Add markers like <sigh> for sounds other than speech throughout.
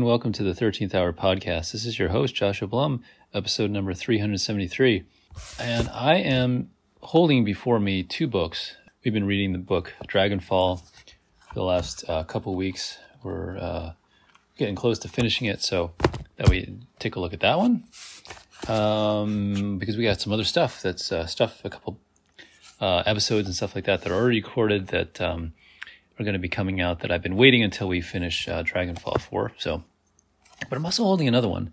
And welcome to the 13th Hour Podcast. This is your host, Joshua Blum, episode number 373. And I am holding before me two books. We've been reading the book Dragonfall for the last uh, couple weeks. We're uh, getting close to finishing it, so that we take a look at that one. Um, because we got some other stuff that's uh, stuff, a couple uh, episodes and stuff like that that are already recorded that um, are going to be coming out that I've been waiting until we finish uh, Dragonfall 4. So, but I'm also holding another one,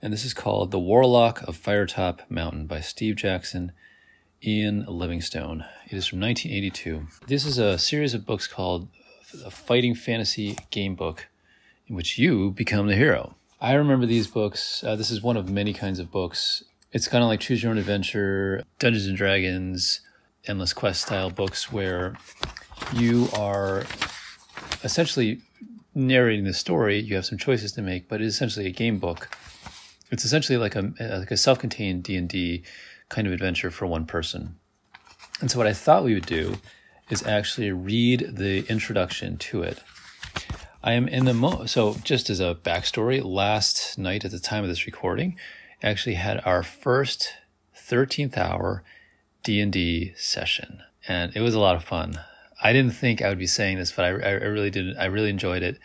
and this is called The Warlock of Firetop Mountain by Steve Jackson, Ian Livingstone. It is from 1982. This is a series of books called a fighting fantasy game book in which you become the hero. I remember these books. Uh, this is one of many kinds of books. It's kind of like Choose Your Own Adventure, Dungeons and Dragons, Endless Quest style books where you are essentially narrating the story. You have some choices to make, but it's essentially a game book. It's essentially like a uh, like a self-contained D and D kind of adventure for one person. And so, what I thought we would do is actually read the introduction to it. I am in the mo. So, just as a backstory, last night at the time of this recording, actually had our first 13th hour D and D session, and it was a lot of fun. I didn't think I would be saying this, but I, I really did. I really enjoyed it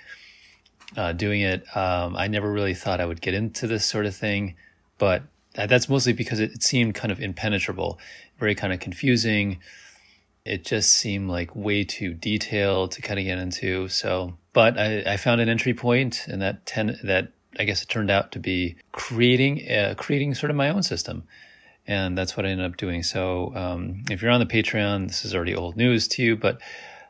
uh, doing it. Um, I never really thought I would get into this sort of thing, but that's mostly because it, seemed kind of impenetrable, very kind of confusing. It just seemed like way too detailed to kind of get into. So, but I, I found an entry point, and that ten that I guess it turned out to be creating uh, creating sort of my own system and that's what I ended up doing. So um, if you're on the Patreon, this is already old news to you, but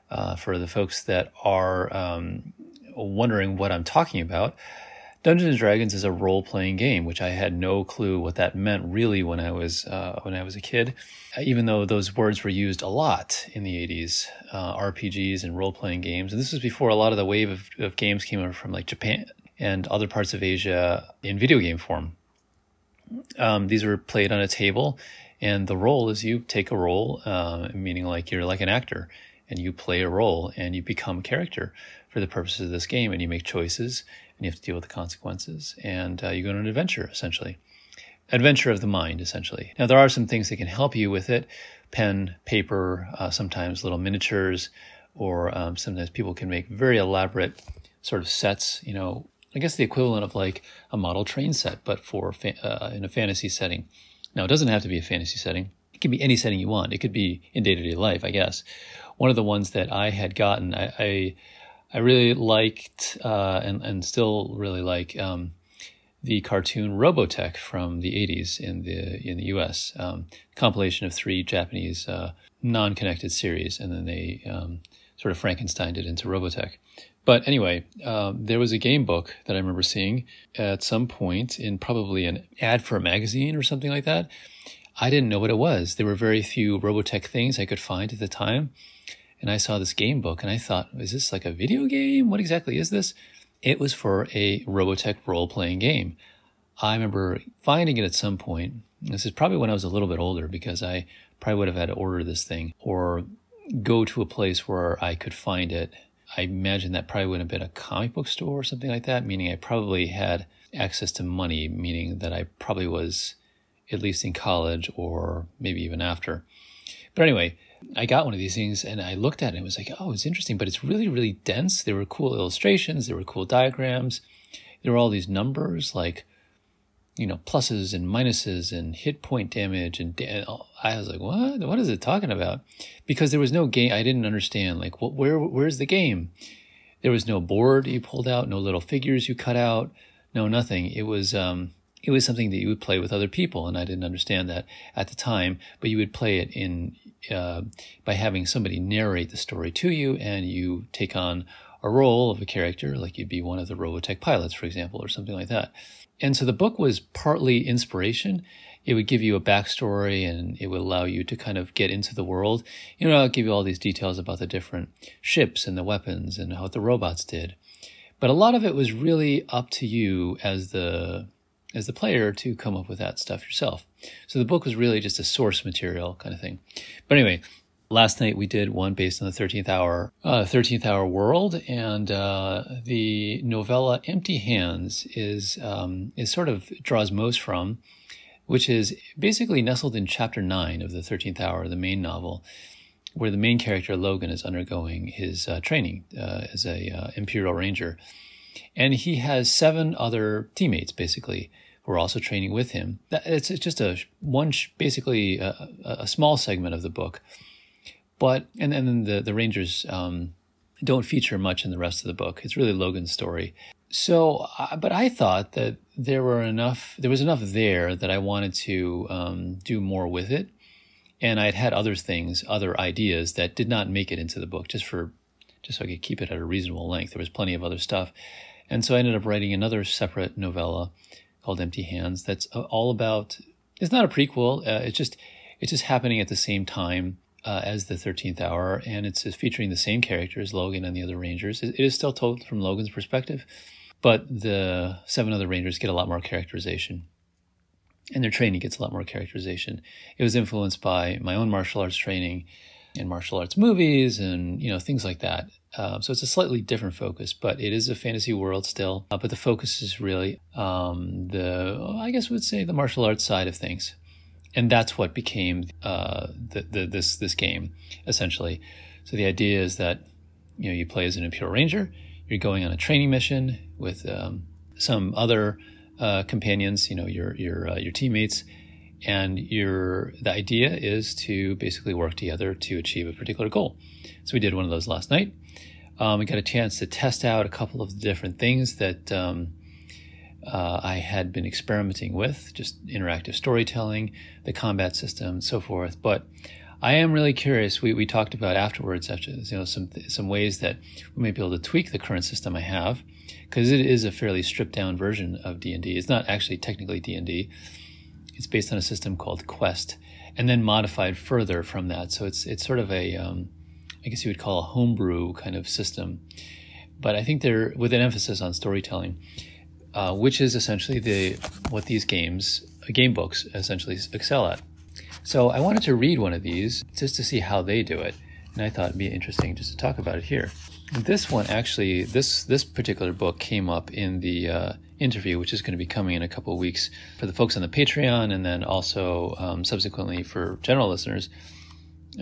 uh, for the folks that are um, wondering what I'm talking about, Dungeons and Dragons is a role-playing game, which I had no clue what that meant really when I was uh, when I was a kid. Even though those words were used a lot in the '80s, uh, RPGs and role-playing games, and this was before a lot of the wave of, of games came from like Japan and other parts of Asia in video game form. Um, these are played on a table, and the role is you take a role, uh, meaning like you're like an actor, and you play a role and you become a character for the purposes of this game, and you make choices and you have to deal with the consequences, and uh, you go on an adventure essentially, adventure of the mind essentially. Now there are some things that can help you with it, pen, paper, uh, sometimes little miniatures, or um, sometimes people can make very elaborate sort of sets, you know, I guess the equivalent of like a model train set, but for uh, in a fantasy setting. Now, it doesn't have to be a fantasy setting. It can be any setting you want. It could be in day to day life, I guess. One of the ones that I had gotten, I I, I really liked uh, and and still really like um, the cartoon Robotech from the '80s in the in the U.S. Um, compilation of three Japanese uh, non-connected series, and then they um, sort of Frankensteined it into Robotech. But anyway, um, there was a game book that I remember seeing at some point in probably an ad for a magazine or something like that. I didn't know what it was. There were very few Robotech things I could find at the time. And I saw this game book and I thought, is this like a video game? What exactly is this? It was for a Robotech role playing game. I remember finding it at some point. This is probably when I was a little bit older because I probably would have had to order this thing or go to a place where I could find it I imagine that probably would have been a comic book store or something like that, meaning I probably had access to money, meaning that I probably was at least in college or maybe even after. But anyway, I got one of these things and I looked at it and it was like, oh, it's interesting, but it's really, really dense. There were cool illustrations, there were cool diagrams, there were all these numbers like you know, pluses and minuses and hit point damage. And da- I was like, what? What is it talking about? Because there was no game. I didn't understand. Like, what, where, where's the game? There was no board you pulled out, no little figures you cut out, no nothing. It was, um, it was something that you would play with other people. And I didn't understand that at the time, but you would play it in, uh, by having somebody narrate the story to you and you take on a role of a character, like you'd be one of the Robotech pilots, for example, or something like that. And so the book was partly inspiration. It would give you a backstory and it would allow you to kind of get into the world. You know, I'll give you all these details about the different ships and the weapons and how the robots did. But a lot of it was really up to you as the as the player to come up with that stuff yourself. So the book was really just a source material kind of thing. But anyway, Last night we did one based on the 13th hour, uh, 13th hour world, and uh, the novella Empty Hands is um, is sort of draws most from, which is basically nestled in chapter nine of the 13th hour, the main novel, where the main character Logan is undergoing his uh, training uh, as a uh, Imperial Ranger, and he has seven other teammates basically who are also training with him. It's, just a one basically a, a small segment of the book but and then the the Rangers um, don't feature much in the rest of the book. It's really Logan's story. So, uh, but I thought that there were enough. There was enough there that I wanted to um, do more with it, and I'd had other things, other ideas that did not make it into the book, just for just so I could keep it at a reasonable length. There was plenty of other stuff, and so I ended up writing another separate novella called Empty Hands. That's all about. It's not a prequel. Uh, it's just it's just happening at the same time uh, as the 13th hour, and it's featuring the same characters, Logan and the other Rangers. It is still told from Logan's perspective, but the seven other Rangers get a lot more characterization. And their training gets a lot more characterization. It was influenced by my own martial arts training and martial arts movies and you know things like that. Uh, so it's a slightly different focus, but it is a fantasy world still. Uh, but the focus is really um, the, I guess, would say the martial arts side of things and that's what became uh, the, the, this this game essentially. So the idea is that you know you play as an Imperial Ranger. You're going on a training mission with um, some other uh, companions. You know your your uh, your teammates, and your the idea is to basically work together to achieve a particular goal. So we did one of those last night. Um, we got a chance to test out a couple of different things that um, uh, I had been experimenting with, just interactive storytelling, the combat system, and so forth. But I am really curious. We, we talked about afterwards, after you know, some some ways that we may be able to tweak the current system I have, because it is a fairly stripped down version of D and D. It's not actually technically D and D. It's based on a system called Quest, and then modified further from that. So it's it's sort of a, um, I guess you would call a homebrew kind of system. But I think they're with an emphasis on storytelling. Uh, which is essentially the what these games, game books, essentially excel at. So I wanted to read one of these just to see how they do it, and I thought it'd be interesting just to talk about it here. This one actually, this this particular book came up in the uh, interview, which is going to be coming in a couple of weeks for the folks on the Patreon, and then also um, subsequently for general listeners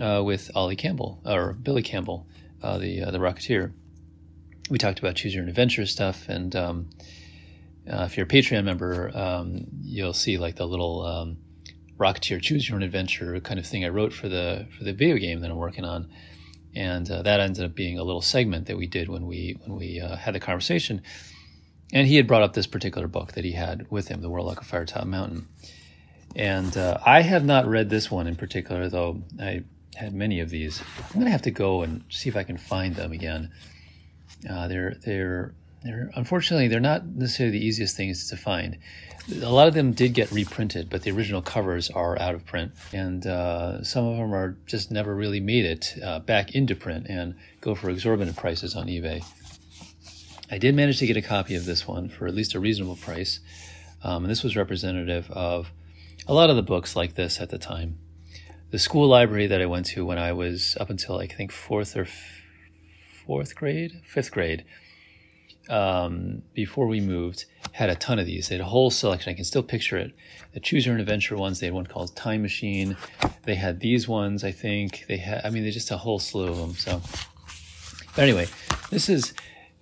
uh, with Ollie Campbell or Billy Campbell, uh, the uh, the Rocketeer. We talked about choose your own adventure stuff and. Um, uh, if you're a Patreon member, um, you'll see like the little um, Rocketeer Choose Your Own Adventure kind of thing I wrote for the for the video game that I'm working on, and uh, that ended up being a little segment that we did when we when we uh, had the conversation. And he had brought up this particular book that he had with him, The Warlock of Firetop Mountain. And uh, I have not read this one in particular, though I had many of these. I'm to have to go and see if I can find them again. Uh, they're they're they're, unfortunately, they're not necessarily the easiest things to find. A lot of them did get reprinted, but the original covers are out of print, and uh, some of them are just never really made it uh, back into print and go for exorbitant prices on eBay. I did manage to get a copy of this one for at least a reasonable price, um, and this was representative of a lot of the books like this at the time. The school library that I went to when I was up until I think fourth or f- fourth grade, fifth grade um, before we moved had a ton of these. They had a whole selection. I can still picture it. The Choose Your Own Adventure ones. They had one called Time Machine. They had these ones. I think they had. I mean, there's just a whole slew of them. So, but anyway, this is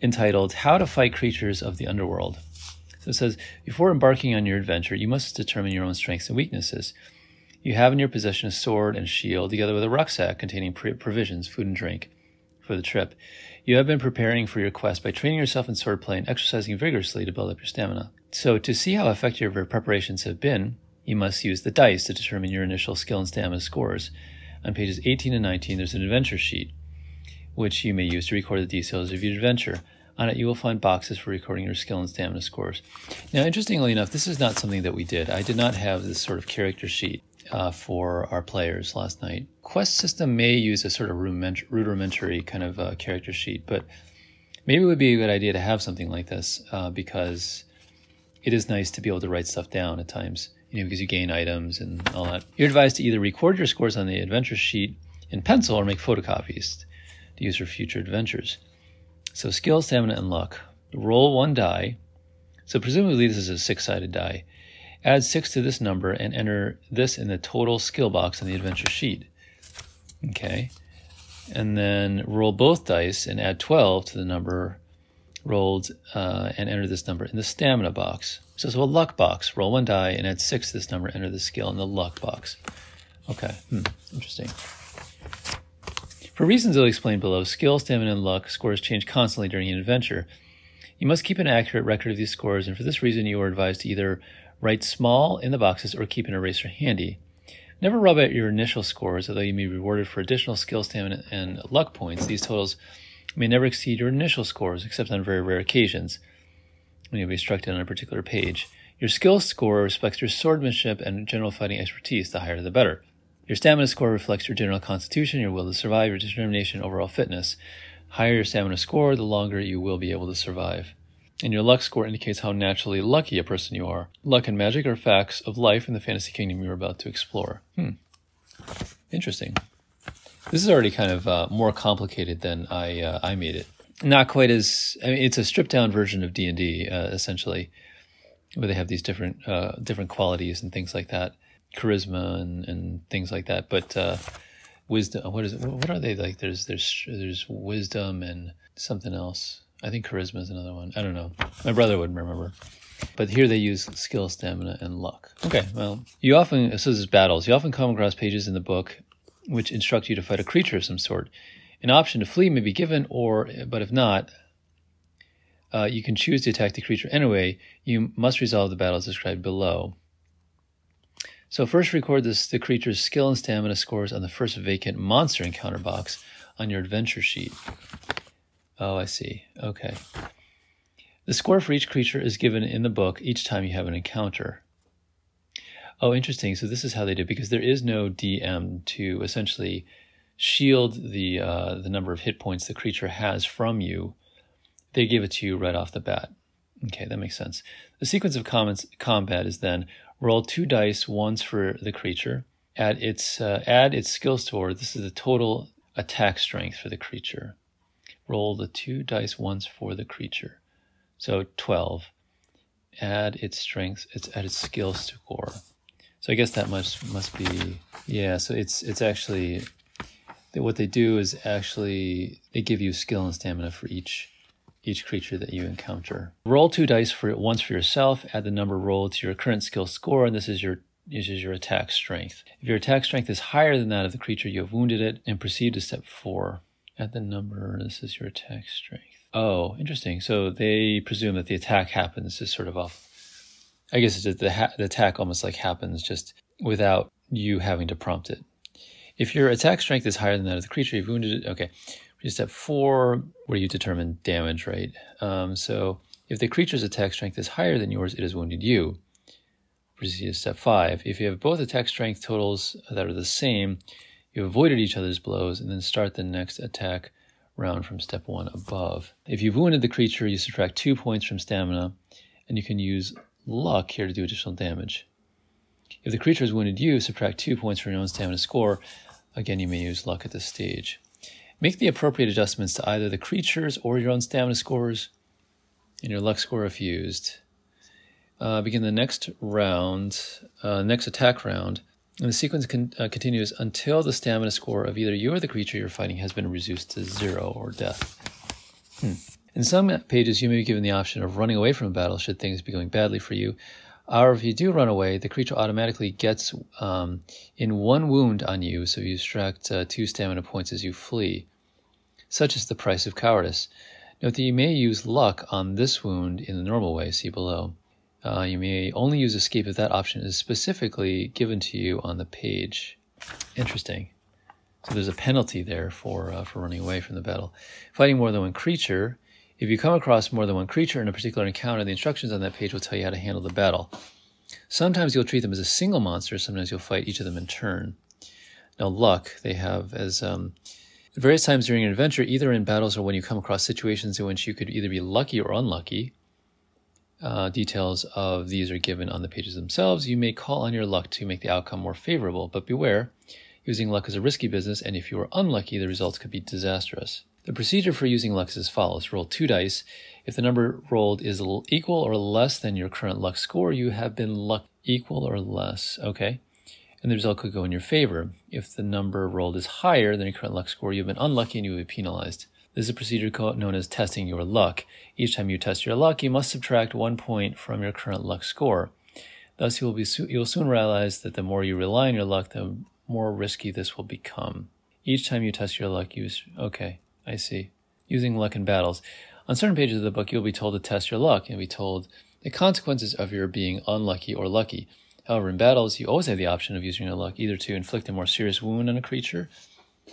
entitled "How to Fight Creatures of the Underworld." So it says, before embarking on your adventure, you must determine your own strengths and weaknesses. You have in your possession a sword and shield, together with a rucksack containing provisions, food, and drink for the trip. You have been preparing for your quest by training yourself in swordplay and exercising vigorously to build up your stamina. So, to see how effective your preparations have been, you must use the dice to determine your initial skill and stamina scores. On pages 18 and 19, there's an adventure sheet, which you may use to record the details of your adventure. On it, you will find boxes for recording your skill and stamina scores. Now, interestingly enough, this is not something that we did. I did not have this sort of character sheet uh, for our players last night. Quest system may use a sort of rudimentary kind of uh, character sheet, but maybe it would be a good idea to have something like this uh, because it is nice to be able to write stuff down at times, you know, because you gain items and all that. You're advised to either record your scores on the adventure sheet in pencil or make photocopies to use for future adventures. So skill, stamina, and luck. Roll one die. So presumably this is a six-sided die. Add six to this number and enter this in the total skill box on the adventure sheet. Okay. And then roll both dice and add 12 to the number rolled uh, and enter this number in the stamina box. So, so a luck box. Roll one die and add six to this number, enter the skill in the luck box. Okay, hmm. interesting. For reasons I'll explain below, skill, stamina, and luck scores change constantly during an adventure. You must keep an accurate record of these scores, and for this reason, you are advised to either write small in the boxes or keep an eraser handy. Never rub out your initial scores, although you may be rewarded for additional skill, stamina, and luck points. These totals may never exceed your initial scores, except on very rare occasions when you'll be instructed on a particular page. Your skill score reflects your swordsmanship and general fighting expertise, the higher the better. Your stamina score reflects your general constitution, your will to survive, your determination, overall fitness. Higher your stamina score, the longer you will be able to survive. And your luck score indicates how naturally lucky a person you are. Luck and magic are facts of life in the fantasy kingdom you're about to explore. Hmm. Interesting. This is already kind of uh, more complicated than I uh, I made it. Not quite as I mean, it's a stripped down version of D and D uh, essentially, where they have these different uh, different qualities and things like that charisma and, and things like that. But uh, wisdom, what is it? What are they like? There's there's there's wisdom and something else. I think charisma is another one. I don't know. My brother wouldn't remember. But here they use skill, stamina, and luck. Okay, well, you often so this is battles. You often come across pages in the book which instruct you to fight a creature of some sort. An option to flee may be given, or but if not, uh, you can choose to attack the creature anyway. You must resolve the battles described below. So first record this, the creature's skill and stamina scores on the first vacant monster encounter box on your adventure sheet. Oh, I see. Okay. The score for each creature is given in the book each time you have an encounter. Oh, interesting. So this is how they do because there is no DM to essentially shield the uh, the number of hit points the creature has from you. They give it to you right off the bat. Okay, that makes sense. The sequence of comments, combat is then Roll two dice, once for the creature. Add its uh, add its skill score. This is the total attack strength for the creature. Roll the two dice once for the creature. So twelve. Add its strength. It's add its skill score. So I guess that must must be yeah. So it's it's actually what they do is actually they give you skill and stamina for each each creature that you encounter. Roll two dice for once for yourself. Add the number rolled to your current skill score, and this is your this is your attack strength. If your attack strength is higher than that of the creature you have wounded it, and proceed to step four. Add the number. This is your attack strength. Oh, interesting. So they presume that the attack happens just sort of off. I guess the, the, the attack almost like happens just without you having to prompt it. If your attack strength is higher than that of the creature you've wounded it, okay. Step four, where you determine damage, right? Um, so if the creature's attack strength is higher than yours, it has wounded you. Proceed to step five. If you have both attack strength totals that are the same, you avoided each other's blows and then start the next attack round from step one above. If you've wounded the creature, you subtract two points from stamina, and you can use luck here to do additional damage. If the creature has wounded you, subtract two points from your own stamina score. Again, you may use luck at this stage. Make the appropriate adjustments to either the creatures or your own stamina scores and your luck score if used. Uh, begin the next round, uh, next attack round, and the sequence con- uh, continues until the stamina score of either you or the creature you're fighting has been reduced to zero or death. Hmm. In some pages, you may be given the option of running away from a battle should things be going badly for you. However, if you do run away, the creature automatically gets um, in one wound on you, so you subtract uh, two stamina points as you flee. Such is the price of cowardice. Note that you may use luck on this wound in the normal way, see below. Uh, you may only use escape if that option is specifically given to you on the page. Interesting. So there's a penalty there for uh, for running away from the battle. Fighting more than one creature. If you come across more than one creature in a particular encounter, the instructions on that page will tell you how to handle the battle. Sometimes you'll treat them as a single monster, sometimes you'll fight each of them in turn. Now, luck they have as um, various times during an adventure, either in battles or when you come across situations in which you could either be lucky or unlucky. Uh, details of these are given on the pages themselves. You may call on your luck to make the outcome more favorable, but beware, Using luck is a risky business, and if you are unlucky, the results could be disastrous. The procedure for using luck is as follows roll two dice. If the number rolled is equal or less than your current luck score, you have been luck equal or less. Okay. And the result could go in your favor. If the number rolled is higher than your current luck score, you've been unlucky and you will be penalized. This is a procedure called, known as testing your luck. Each time you test your luck, you must subtract one point from your current luck score. Thus, you will be you will soon realize that the more you rely on your luck, the more risky this will become. Each time you test your luck, use okay. I see. Using luck in battles. On certain pages of the book, you'll be told to test your luck. You'll be told the consequences of your being unlucky or lucky. However, in battles, you always have the option of using your luck either to inflict a more serious wound on a creature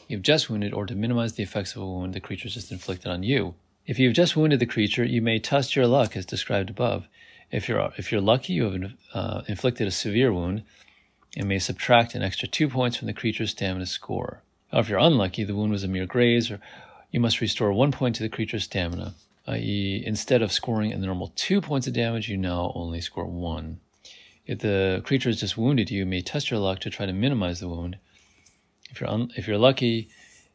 you've just wounded or to minimize the effects of a wound the creature has just inflicted on you. If you've just wounded the creature, you may test your luck as described above. If you're, if you're lucky, you have uh, inflicted a severe wound and may subtract an extra two points from the creature's stamina score. However, if you're unlucky, the wound was a mere graze, or you must restore one point to the creature's stamina, i.e., instead of scoring in the normal two points of damage, you now only score one. If the creature has just wounded you, you may test your luck to try to minimize the wound. If you're un- if you're lucky,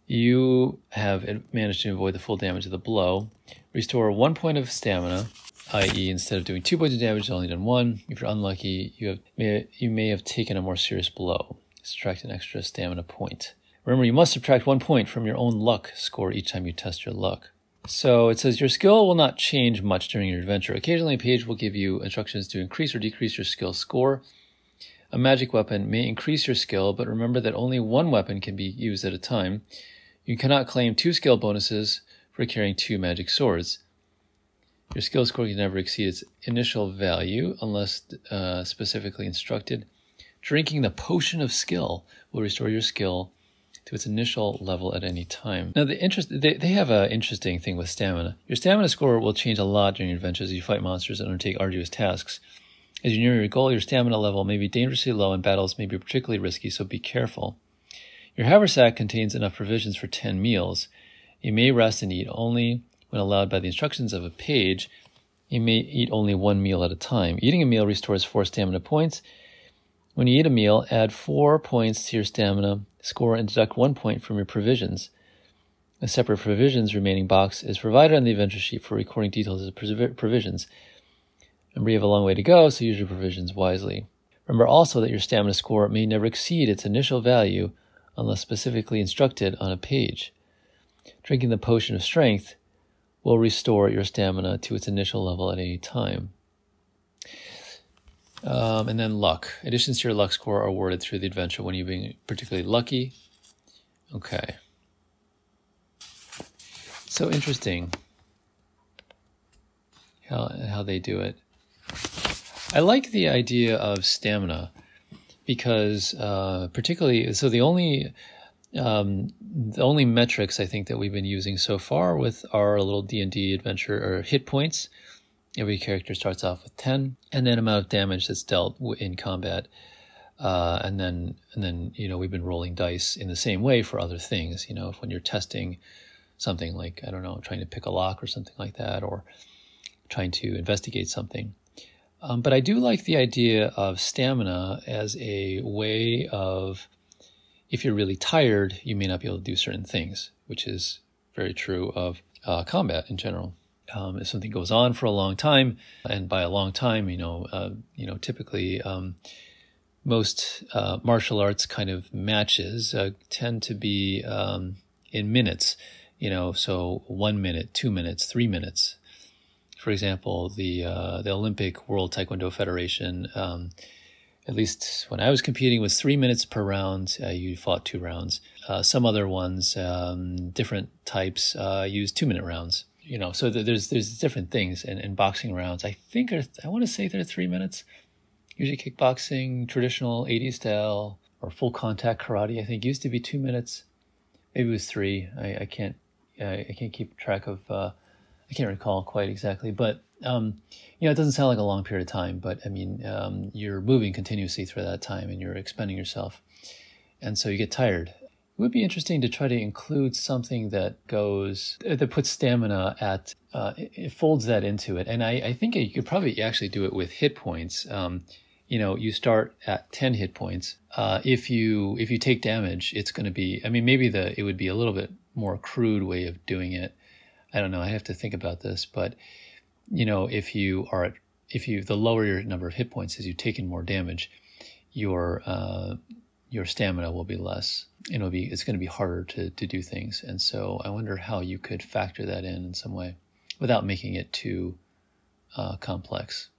you have managed to avoid the full damage of the blow. Restore one point of stamina, i.e., instead of doing two points of damage, you've only done one. If you're unlucky, you have may, you may have taken a more serious blow. Subtract an extra stamina point. Remember, you must subtract one point from your own luck score each time you test your luck. So it says your skill will not change much during your adventure. Occasionally, a page will give you instructions to increase or decrease your skill score. A magic weapon may increase your skill, but remember that only one weapon can be used at a time. You cannot claim two skill bonuses for carrying two magic swords. Your skill score can never exceed its initial value unless uh, specifically instructed. Drinking the potion of skill will restore your skill to its initial level at any time. Now, the interest they, they have an interesting thing with stamina. Your stamina score will change a lot during your adventures as you fight monsters and undertake arduous tasks. As you near your goal, your stamina level may be dangerously low and battles may be particularly risky, so be careful. Your haversack contains enough provisions for 10 meals. You may rest and eat only when allowed by the instructions of a page. You may eat only one meal at a time. Eating a meal restores four stamina points. When you eat a meal, add four points to your stamina score and deduct one point from your provisions. A separate provisions remaining box is provided on the adventure sheet for recording details of provisions. Remember, you have a long way to go, so use your provisions wisely. Remember also that your stamina score may never exceed its initial value unless specifically instructed on a page. Drinking the potion of strength will restore your stamina to its initial level at any time. Um, and then luck. Additions to your luck score are awarded through the adventure when you're being particularly lucky. Okay. So interesting how, how they do it. I like the idea of stamina because, uh, particularly, so the only um, the only metrics I think that we've been using so far with our little D and D adventure are hit points Every character starts off with 10, and then amount of damage that's dealt in combat. Uh, and then, and then, you know, we've been rolling dice in the same way for other things. You know, when you're testing something like, I don't know, trying to pick a lock or something like that, or trying to investigate something. Um, but I do like the idea of stamina as a way of, if you're really tired, you may not be able to do certain things, which is very true of uh, combat in general. Um, if something goes on for a long time, and by a long time, you know, uh, you know, typically um, most uh, martial arts kind of matches uh, tend to be um, in minutes. You know, so one minute, two minutes, three minutes. For example, the uh, the Olympic World Taekwondo Federation, um, at least when I was competing, was three minutes per round. Uh, you fought two rounds. Uh, some other ones, um, different types, use two minute rounds you know, so there's there's different things in, in boxing rounds. I think are, I want to say they're three minutes. Usually kickboxing, traditional 80s style, or full contact karate. I think used to be two minutes. Maybe it was three. I, I can't I, I can't keep track of. Uh, I can't recall quite exactly, but um, you know, it doesn't sound like a long period of time. But I mean, um, you're moving continuously through that time, and you're expending yourself, and so you get tired. It would be interesting to try to include something that goes that puts stamina at uh, it folds that into it, and I, I think you could probably actually do it with hit points. Um, you know, you start at 10 hit points. Uh, if you if you take damage, it's going to be. I mean, maybe the it would be a little bit more crude way of doing it. I don't know. I have to think about this, but you know, if you are if you the lower your number of hit points as you've taken more damage, your uh, your stamina will be less. It'll be it's going to be harder to to do things. And so I wonder how you could factor that in in some way without making it too uh, complex.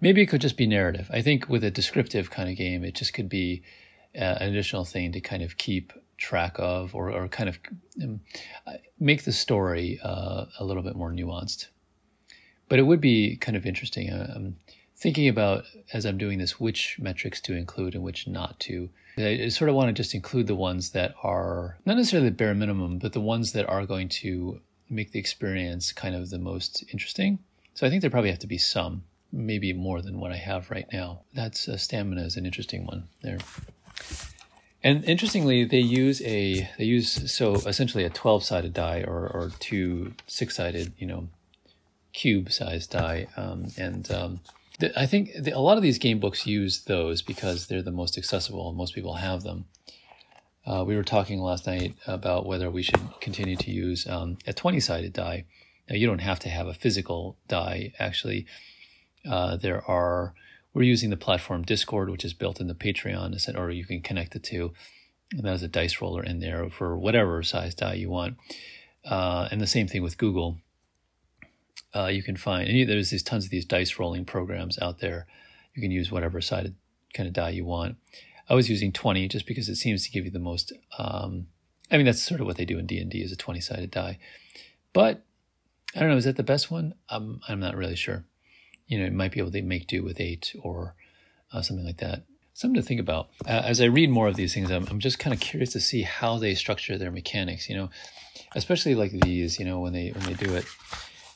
Maybe it could just be narrative. I think with a descriptive kind of game, it just could be uh, an additional thing to kind of keep track of or, or kind of um, make the story uh, a little bit more nuanced. But it would be kind of interesting. Uh, I'm thinking about as I'm doing this which metrics to include and which not to. I sort of want to just include the ones that are not necessarily the bare minimum, but the ones that are going to make the experience kind of the most interesting. So I think there probably have to be some, maybe more than what I have right now. That's uh, stamina is an interesting one there. And interestingly, they use a they use so essentially a twelve sided die or or two six sided you know cube sized die, um, and um, the, I think the, a lot of these game books use those because they're the most accessible and most people have them. Uh, we were talking last night about whether we should continue to use um, a 20 sided die. Now, you don't have to have a physical die, actually. Uh, there are, we're using the platform Discord, which is built in the Patreon, or you can connect it to. And there's a dice roller in there for whatever size die you want. Uh, and the same thing with Google. Uh, you can find, and there's these tons of these dice rolling programs out there. You can use whatever sided kind of die you want. I was using 20 just because it seems to give you the most. Um, I mean, that's sort of what they do in D and D is a 20 sided die. But I don't know. Is that the best one? I'm I'm not really sure. You know, it might be able to make do with eight or uh, something like that. Something to think about. Uh, as I read more of these things, I'm, I'm just kind of curious to see how they structure their mechanics. You know, especially like these. You know, when they when they do it.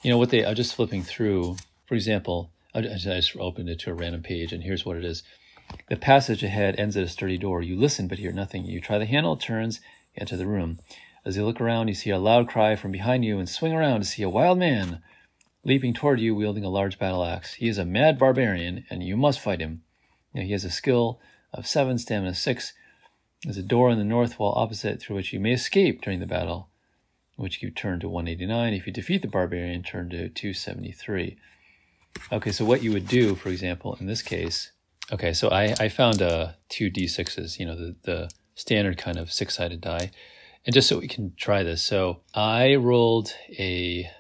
You know what they? I'm just flipping through. For example, I just opened it to a random page, and here's what it is. The passage ahead ends at a sturdy door. You listen but hear nothing. You try the handle, it turns, enter the room. As you look around, you see a loud cry from behind you and swing around to see a wild man leaping toward you wielding a large battle axe. He is a mad barbarian, and you must fight him. Now, he has a skill of seven, stamina six. There's a door in the north wall opposite through which you may escape during the battle, which you turn to 189. If you defeat the barbarian, turn to 273. Okay, so what you would do, for example, in this case, Okay, so I, I found uh, two d6s, you know, the, the standard kind of six sided die. And just so we can try this, so I rolled a,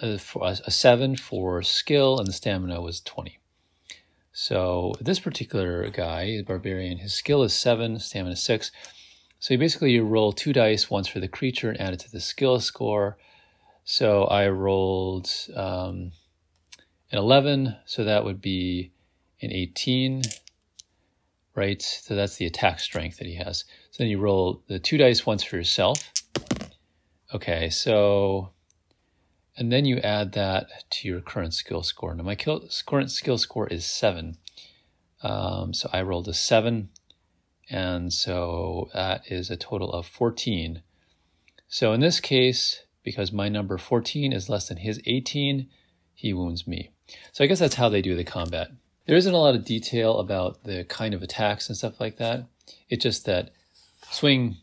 a, a seven for skill, and the stamina was 20. So this particular guy, the barbarian, his skill is seven, stamina six. So you basically you roll two dice, once for the creature and add it to the skill score. So I rolled um, an 11, so that would be an 18, right? So that's the attack strength that he has. So then you roll the two dice once for yourself. Okay, so, and then you add that to your current skill score. Now, my current skill score is seven. Um, so I rolled a seven, and so that is a total of 14. So in this case, because my number 14 is less than his 18, he wounds me. So I guess that's how they do the combat. There isn't a lot of detail about the kind of attacks and stuff like that. It's just that swing,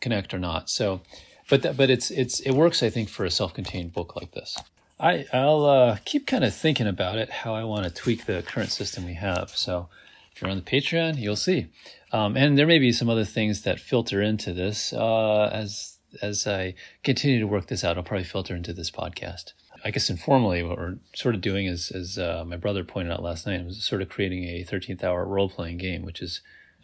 connect or not. So, but that, but it's it's it works. I think for a self-contained book like this. I I'll uh, keep kind of thinking about it how I want to tweak the current system we have. So, if you're on the Patreon, you'll see. Um, and there may be some other things that filter into this uh, as as I continue to work this out. I'll probably filter into this podcast. I guess informally, what we're sort of doing is, as uh, my brother pointed out last night, was sort of creating a 13th hour role playing game, which is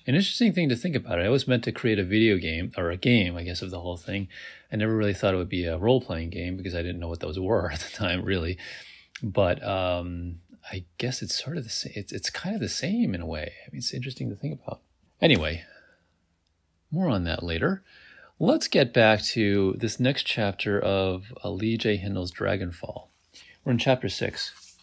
an interesting thing to think about. I was meant to create a video game or a game, I guess, of the whole thing. I never really thought it would be a role playing game because I didn't know what those were <laughs> at the time, really. But um, I guess it's sort of the same. It's, it's kind of the same in a way. I mean, it's interesting to think about. Anyway, more on that later. Let's get back to this next chapter of Lee J. Hindle's Dragonfall. We're in chapter six.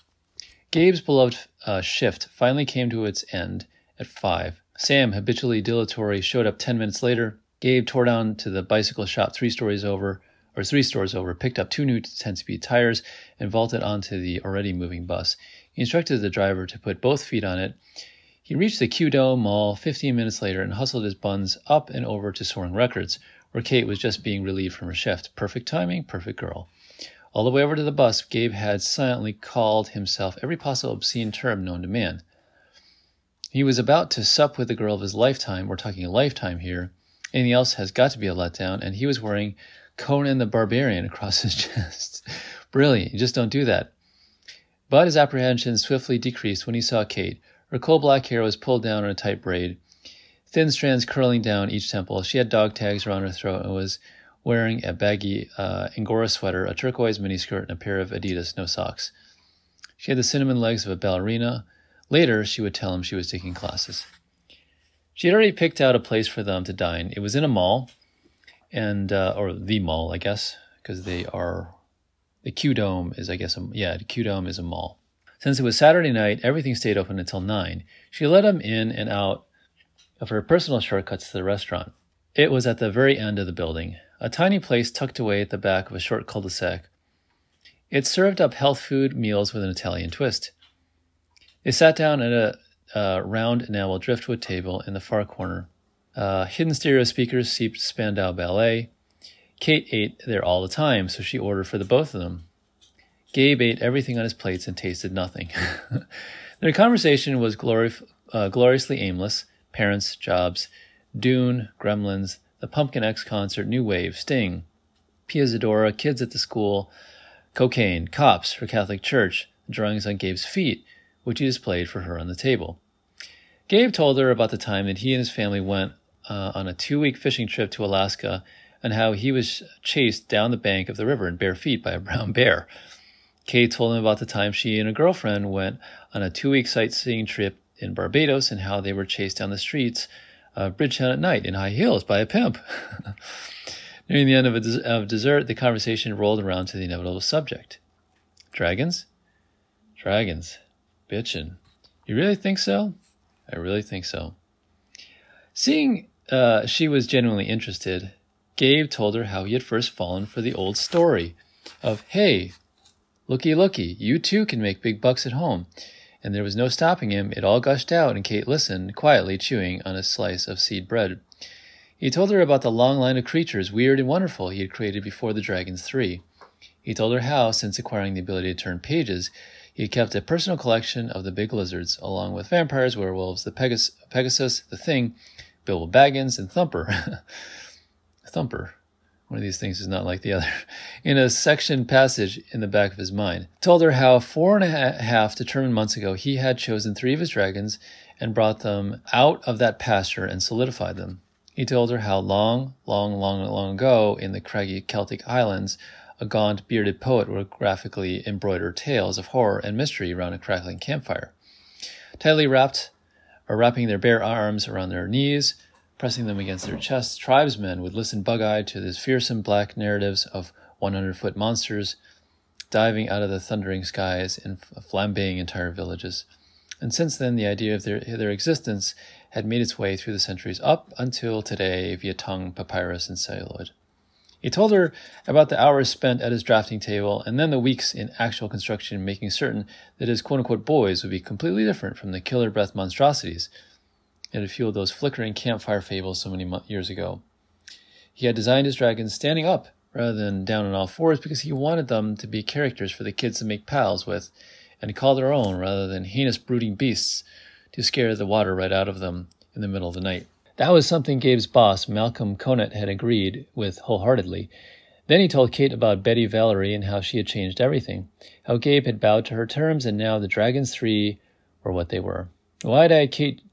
Gabe's beloved uh, shift finally came to its end at five. Sam, habitually dilatory, showed up ten minutes later. Gabe tore down to the bicycle shop three stories over, or three stores over, picked up two new 10 speed tires, and vaulted onto the already moving bus. He instructed the driver to put both feet on it. He reached the Q Dome Mall 15 minutes later and hustled his buns up and over to Soaring Records, where Kate was just being relieved from her shift. Perfect timing, perfect girl. All the way over to the bus, Gabe had silently called himself every possible obscene term known to man. He was about to sup with the girl of his lifetime. We're talking a lifetime here. Anything else has got to be a letdown. And he was wearing Conan the Barbarian across <laughs> his chest. Brilliant. You just don't do that. But his apprehension swiftly decreased when he saw Kate. Her coal black hair was pulled down in a tight braid, thin strands curling down each temple. She had dog tags around her throat and was wearing a baggy uh, Angora sweater, a turquoise miniskirt, and a pair of Adidas no socks. She had the cinnamon legs of a ballerina. Later, she would tell him she was taking classes. She had already picked out a place for them to dine. It was in a mall, and uh, or the mall, I guess, because they are the Q Dome is, I guess, a, yeah, the Q Dome is a mall. Since it was Saturday night, everything stayed open until nine. She let him in and out of her personal shortcuts to the restaurant. It was at the very end of the building, a tiny place tucked away at the back of a short cul-de-sac. It served up health food meals with an Italian twist. They sat down at a, a round enamel driftwood table in the far corner. Uh, hidden stereo speakers seeped Spandau Ballet. Kate ate there all the time, so she ordered for the both of them. Gabe ate everything on his plates and tasted nothing. <laughs> Their conversation was glori- uh, gloriously aimless parents, jobs, Dune, Gremlins, the Pumpkin X concert, New Wave, Sting, Pia Zadora, kids at the school, cocaine, cops, her Catholic church, drawings on Gabe's feet, which he displayed for her on the table. Gabe told her about the time that he and his family went uh, on a two week fishing trip to Alaska and how he was chased down the bank of the river in bare feet by a <laughs> brown bear. Kate told him about the time she and a girlfriend went on a two week sightseeing trip in Barbados and how they were chased down the streets of Bridgetown at night in high heels by a pimp. <laughs> Nearing the end of, a des- of dessert, the conversation rolled around to the inevitable subject Dragons? Dragons. Bitchin'. You really think so? I really think so. Seeing uh, she was genuinely interested, Gabe told her how he had first fallen for the old story of, hey, Looky, looky, you too can make big bucks at home. And there was no stopping him. It all gushed out, and Kate listened, quietly chewing on a slice of seed bread. He told her about the long line of creatures, weird and wonderful, he had created before the Dragons Three. He told her how, since acquiring the ability to turn pages, he kept a personal collection of the big lizards, along with vampires, werewolves, the Pegas- Pegasus, the Thing, Bilbo Baggins, and Thumper. <laughs> Thumper. One of these things is not like the other. <laughs> In a section passage in the back of his mind, told her how four and a half determined months ago he had chosen three of his dragons and brought them out of that pasture and solidified them. He told her how long, long, long, long ago in the craggy Celtic Highlands, a gaunt, bearded poet would graphically embroider tales of horror and mystery around a crackling campfire. Tightly wrapped, or wrapping their bare arms around their knees, pressing them against their chests, tribesmen would listen bug eyed to these fearsome black narratives of 100 foot monsters diving out of the thundering skies and flambeing entire villages. And since then, the idea of their, their existence had made its way through the centuries up until today via tongue, papyrus, and celluloid. He told her about the hours spent at his drafting table and then the weeks in actual construction, making certain that his quote unquote boys would be completely different from the killer breath monstrosities it had fueled those flickering campfire fables so many years ago. He had designed his dragons standing up rather than down on all fours because he wanted them to be characters for the kids to make pals with and call their own rather than heinous brooding beasts to scare the water right out of them in the middle of the night. That was something Gabe's boss, Malcolm Conant, had agreed with wholeheartedly. Then he told Kate about Betty Valerie and how she had changed everything, how Gabe had bowed to her terms, and now the Dragons Three were what they were. Wide-eyed Kate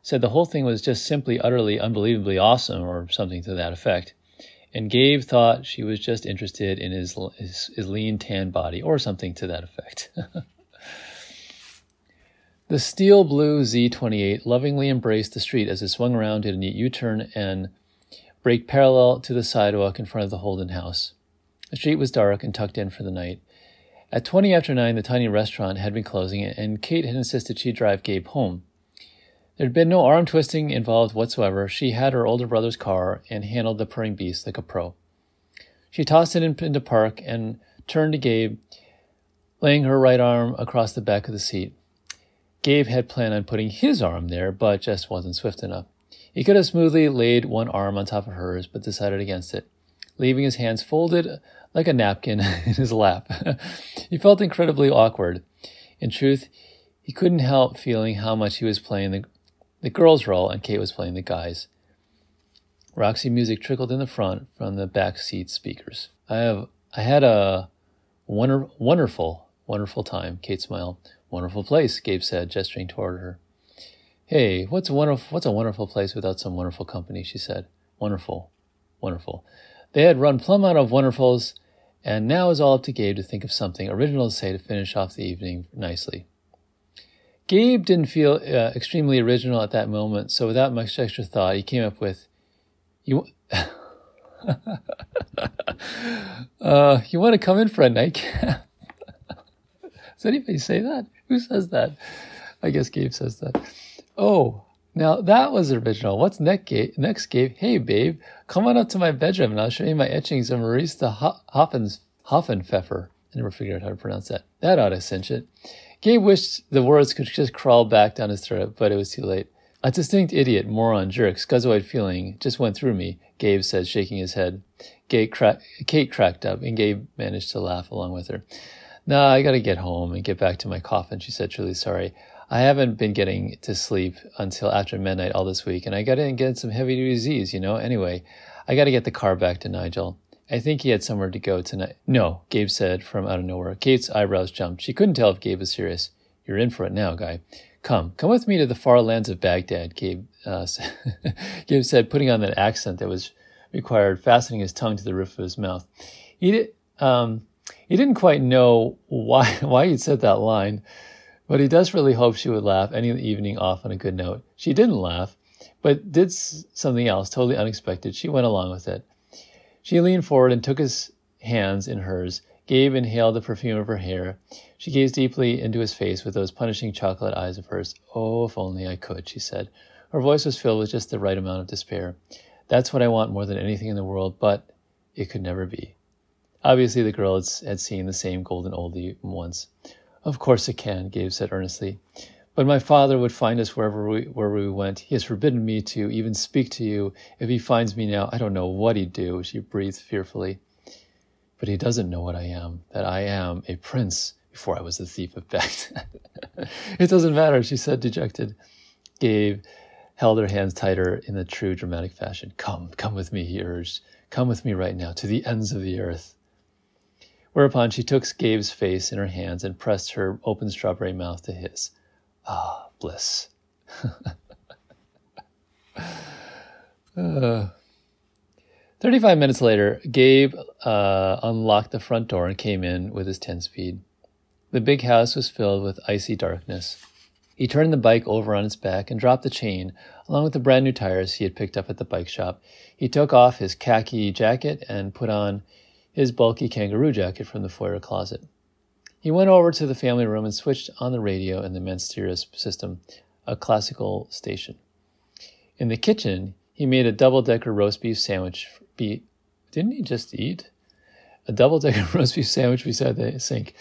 said the whole thing was just simply utterly unbelievably awesome or something to that effect. And Gabe thought she was just interested in his, his, his lean tan body or something to that effect. <laughs> the steel blue Z28 lovingly embraced the street as it swung around, did a neat U turn, and braked parallel to the sidewalk in front of the Holden house. The street was dark and tucked in for the night. At 20 after 9, the tiny restaurant had been closing, and Kate had insisted she drive Gabe home. There'd been no arm twisting involved whatsoever. She had her older brother's car and handled the purring beast like a pro. She tossed it into park and turned to Gabe. laying her right arm across the back of the seat. Gabe had planned on putting his arm there, but just wasn't swift enough. He could have smoothly laid one arm on top of hers, but decided against it, leaving his hands folded like a napkin <laughs> in his lap. <laughs> he felt incredibly awkward. In truth, he couldn't help feeling how much he was playing the, the girl's role and Kate was playing the guy's. Roxy music trickled in the front from the back seat speakers. I have I had a wonder, wonderful, wonderful time, Kate smiled. Wonderful place, Gabe said, gesturing toward her. Hey, what's a wonderful what's a wonderful place without some wonderful company, she said. Wonderful. Wonderful. They had run plumb out of wonderfuls, and now it was all up to Gabe to think of something original to say to finish off the evening nicely. Gabe didn't feel uh, extremely original at that moment, so without much extra thought, he came up with, "You, <laughs> uh, you want to come in for a nightcap?" <laughs> Does anybody say that? Who says that? I guess Gabe says that. Oh, now that was original. What's next, Gabe? Next, Gabe? Hey, babe, come on up to my bedroom and I'll show you my etchings of Maurice de Hoffens, Hoffenpfeffer. I never figured out how to pronounce that. That ought to cinch it. Gabe wished the words could just crawl back down his throat, but it was too late. A distinct idiot, moron, jerk, schizoid feeling just went through me, Gabe said, shaking his head. Cra- Kate cracked up, and Gabe managed to laugh along with her. Nah, I gotta get home and get back to my coffin, she said, truly sorry. I haven't been getting to sleep until after midnight all this week, and I gotta get some heavy duty Z's, you know? Anyway, I gotta get the car back to Nigel. I think he had somewhere to go tonight. No, Gabe said from out of nowhere. Kate's eyebrows jumped. She couldn't tell if Gabe was serious. You're in for it now, guy. Come, come with me to the far lands of Baghdad, Gabe, uh, <laughs> Gabe said, putting on that accent that was required, fastening his tongue to the roof of his mouth. He did, um, he didn't quite know why <laughs> why he'd said that line, but he does really hope she would laugh any evening off on a good note. She didn't laugh, but did something else totally unexpected. She went along with it. She leaned forward and took his hands in hers. Gabe inhaled the perfume of her hair. She gazed deeply into his face with those punishing chocolate eyes of hers. Oh, if only I could, she said. Her voice was filled with just the right amount of despair. That's what I want more than anything in the world, but it could never be. Obviously, the girl had seen the same golden oldie once. Of course it can, Gabe said earnestly. But my father would find us wherever we, where we went. He has forbidden me to even speak to you. If he finds me now, I don't know what he'd do, she breathed fearfully. But he doesn't know what I am, that I am a prince before I was a thief of Baghdad. <laughs> it doesn't matter, she said, dejected. Gabe held her hands tighter in the true dramatic fashion. Come, come with me, he urged. Come with me right now, to the ends of the earth. Whereupon she took Gabe's face in her hands and pressed her open strawberry mouth to his. Ah, bliss. uh. <laughs> 35 minutes later, Gabe uh, unlocked the front door and came in with his 10 speed. The big house was filled with icy darkness. He turned the bike over on its back and dropped the chain, along with the brand new tires he had picked up at the bike shop. He took off his khaki jacket and put on his bulky kangaroo jacket from the foyer closet. He went over to the family room and switched on the radio in the men's stereo system, a classical station. In the kitchen, he made a double decker roast beef sandwich. Be- Didn't he just eat? A double decker <laughs> roast beef sandwich beside the sink.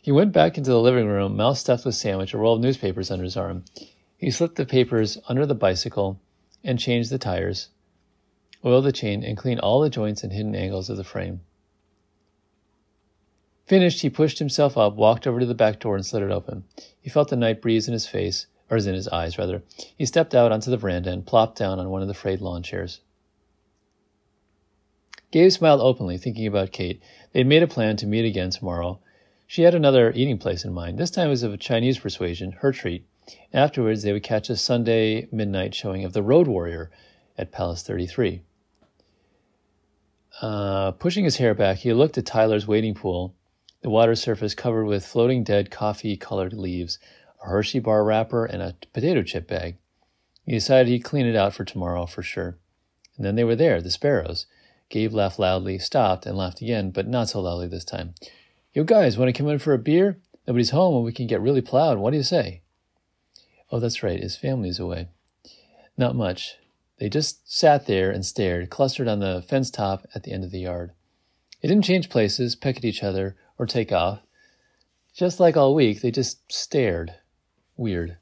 He went back into the living room, mouth stuffed with sandwich, a roll of newspapers under his arm. He slipped the papers under the bicycle and changed the tires, oiled the chain, and cleaned all the joints and hidden angles of the frame. Finished, he pushed himself up, walked over to the back door, and slid it open. He felt the night breeze in his face, or in his eyes, rather. He stepped out onto the veranda and plopped down on one of the frayed lawn chairs. Gabe smiled openly, thinking about Kate. They had made a plan to meet again tomorrow. She had another eating place in mind. This time it was of a Chinese persuasion, her treat. Afterwards, they would catch a Sunday midnight showing of The Road Warrior at Palace 33. Uh, pushing his hair back, he looked at Tyler's wading pool the water surface covered with floating dead coffee colored leaves, a Hershey bar wrapper, and a potato chip bag. He decided he'd clean it out for tomorrow for sure. And then they were there, the sparrows. Gabe laughed loudly, stopped, and laughed again, but not so loudly this time. You guys, want to come in for a beer? Nobody's home and we can get really plowed. What do you say? Oh, that's right, his family's away. Not much. They just sat there and stared, clustered on the fence top at the end of the yard. They didn't change places, peck at each other, or take off. Just like all week, they just stared. Weird.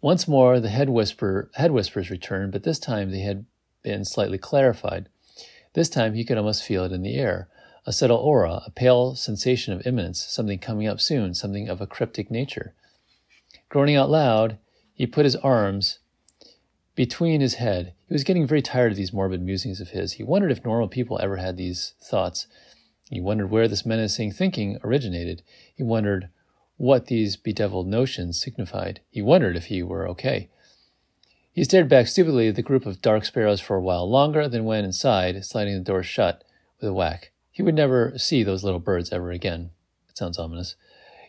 Once more, the head, whisper, head whispers returned, but this time they had been slightly clarified. This time he could almost feel it in the air a subtle aura, a pale sensation of imminence, something coming up soon, something of a cryptic nature. Groaning out loud, he put his arms between his head. He was getting very tired of these morbid musings of his. He wondered if normal people ever had these thoughts. He wondered where this menacing thinking originated. He wondered what these bedeviled notions signified. He wondered if he were okay. He stared back stupidly at the group of dark sparrows for a while longer, then went inside, sliding the door shut with a whack. He would never see those little birds ever again. It sounds ominous.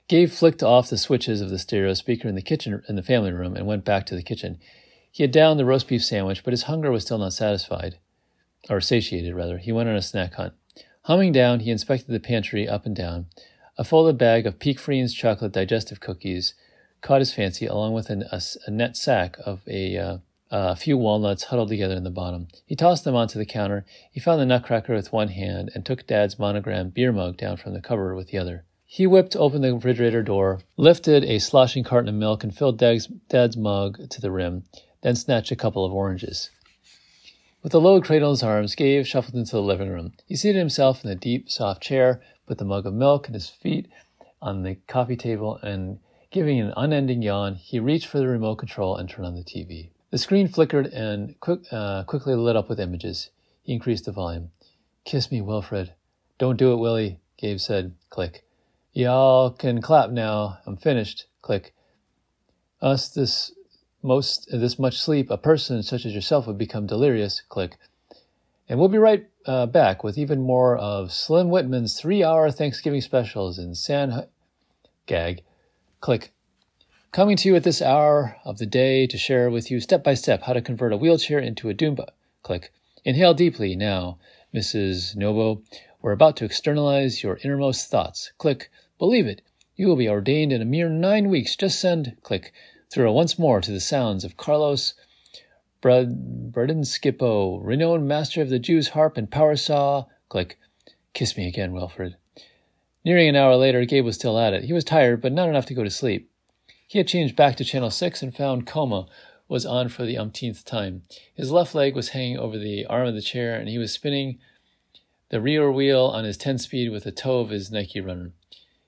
Gabe flicked off the switches of the stereo speaker in the kitchen in the family room and went back to the kitchen. He had downed the roast beef sandwich, but his hunger was still not satisfied, or satiated rather. He went on a snack hunt. Humming down, he inspected the pantry up and down. A folded bag of Peek Freans chocolate digestive cookies caught his fancy, along with an, a, a, net sack of a, uh, few walnuts huddled together in the bottom. He tossed them onto the counter. He found the nutcracker with one hand and took Dad's monogram beer mug down from the cupboard with the other. He whipped open the refrigerator door, lifted a sloshing carton of milk, and filled Dad's, Dad's mug to the rim, then snatched a couple of oranges. With the load crate on his arms, Gabe shuffled into the living room. He seated himself in the deep, soft chair, put the mug of milk and his feet on the coffee table, and giving an unending yawn, he reached for the remote control and turned on the TV. The screen flickered and quick, uh, quickly lit up with images. He increased the volume. Kiss me, Wilfred. Don't do it, Willie, Gabe said. Click. Y'all can clap now. I'm finished. Click. Us this most this much sleep, a person such as yourself would become delirious. Click. And we'll be right uh, back with even more of Slim Whitman's three-hour Thanksgiving specials in San Gag. Click. Coming to you at this hour of the day to share with you step by step how to convert a wheelchair into a Doomba. Click. Inhale deeply now, Mrs. Novo. We're about to externalize your innermost thoughts. Click. Believe it. You will be ordained in a mere nine weeks. Just send. Click through once more to the sounds of Carlos Skippo, renowned master of the Jew's harp and power saw. Click. Kiss me again, Wilfred. Nearing an hour later, Gabe was still at it. He was tired, but not enough to go to sleep. He had changed back to Channel 6 and found Coma was on for the umpteenth time. His left leg was hanging over the arm of the chair, and he was spinning the rear wheel on his 10 speed with the toe of his Nike runner.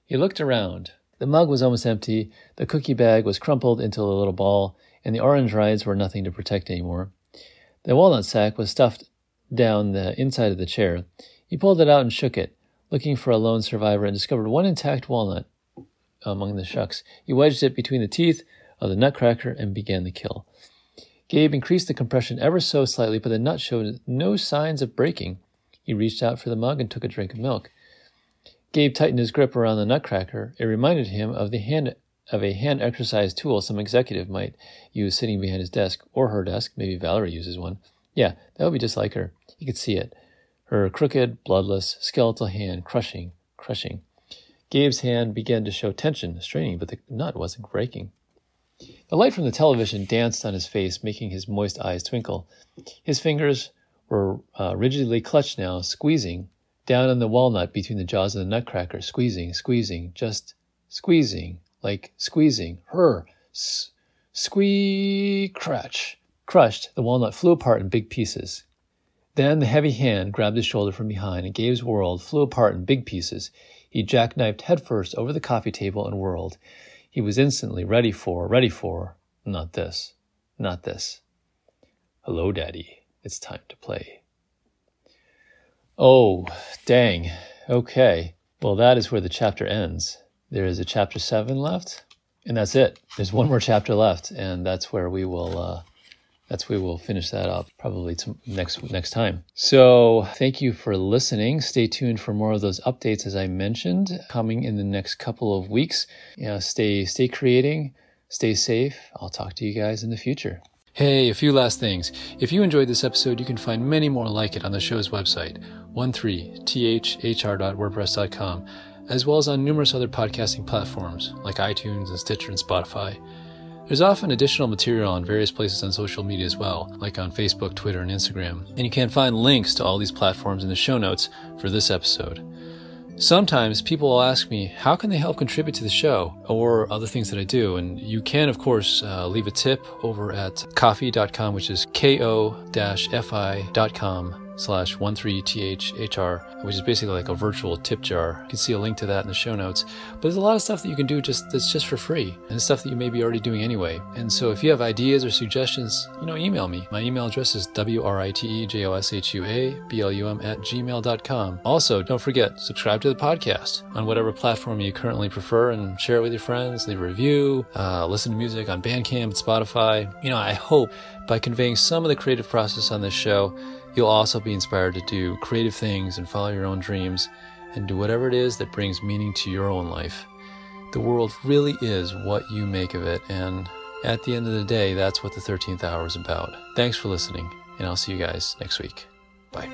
He looked around. The mug was almost empty, the cookie bag was crumpled into a little ball, and the orange rides were nothing to protect anymore. The walnut sack was stuffed down the inside of the chair. He pulled it out and shook it, looking for a lone survivor, and discovered one intact walnut among the shucks. He wedged it between the teeth of the nutcracker and began the kill. Gabe increased the compression ever so slightly, but the nut showed no signs of breaking. He reached out for the mug and took a drink of milk. Gabe tightened his grip around the nutcracker. It reminded him of the hand of a hand exercise tool some executive might use sitting behind his desk or her desk. Maybe Valerie uses one. Yeah, that would be just like her. He could see it. Her crooked, bloodless, skeletal hand crushing, crushing. Gabe's hand began to show tension, straining, but the nut wasn't breaking. The light from the television danced on his face, making his moist eyes twinkle. His fingers were uh, rigidly clutched now, squeezing, down on the walnut between the jaws of the nutcracker, squeezing, squeezing, just squeezing, like squeezing. Her, squee, crutch. Crushed, the walnut flew apart in big pieces. Then the heavy hand grabbed his shoulder from behind, and Gabe's world flew apart in big pieces. He jackknifed headfirst over the coffee table and whirled. He was instantly ready for, ready for, not this, not this. Hello, Daddy. It's time to play. Oh, dang. Okay. Well, that is where the chapter ends. There is a chapter seven left, and that's it. There's one more chapter left, and that's where we will. Uh, that's where we'll finish that up probably next next time. So thank you for listening. Stay tuned for more of those updates as I mentioned coming in the next couple of weeks. You know, stay stay creating, stay safe. I'll talk to you guys in the future. Hey, a few last things. If you enjoyed this episode, you can find many more like it on the show's website, 13thr.wordpress.com, as well as on numerous other podcasting platforms like iTunes and Stitcher and Spotify. There's often additional material on various places on social media as well, like on Facebook, Twitter, and Instagram, and you can find links to all these platforms in the show notes for this episode. Sometimes people will ask me, how can they help contribute to the show or other things that I do? And you can, of course, uh, leave a tip over at ko-fi.com, which is ko-fi.com slash 13thr, which is basically like a virtual tip jar. You can see a link to that in the show notes. But there's a lot of stuff that you can do just that's just for free and stuff that you may be already doing anyway. And so if you have ideas or suggestions, you know, email me. My email address is w-r-i-t-e-j-o-s-h-u-a-b-l-u-m at gmail.com. Also, don't forget, subscribe to the podcast on whatever platform you currently prefer and share it with your friends, leave a review, uh, listen to music on Bandcamp, and Spotify. You know, I hope by conveying some of the creative process on this show, You'll also be inspired to do creative things and follow your own dreams and do whatever it is that brings meaning to your own life. The world really is what you make of it, and at the end of the day, that's what the 13th hour is about. Thanks for listening, and I'll see you guys next week. Bye.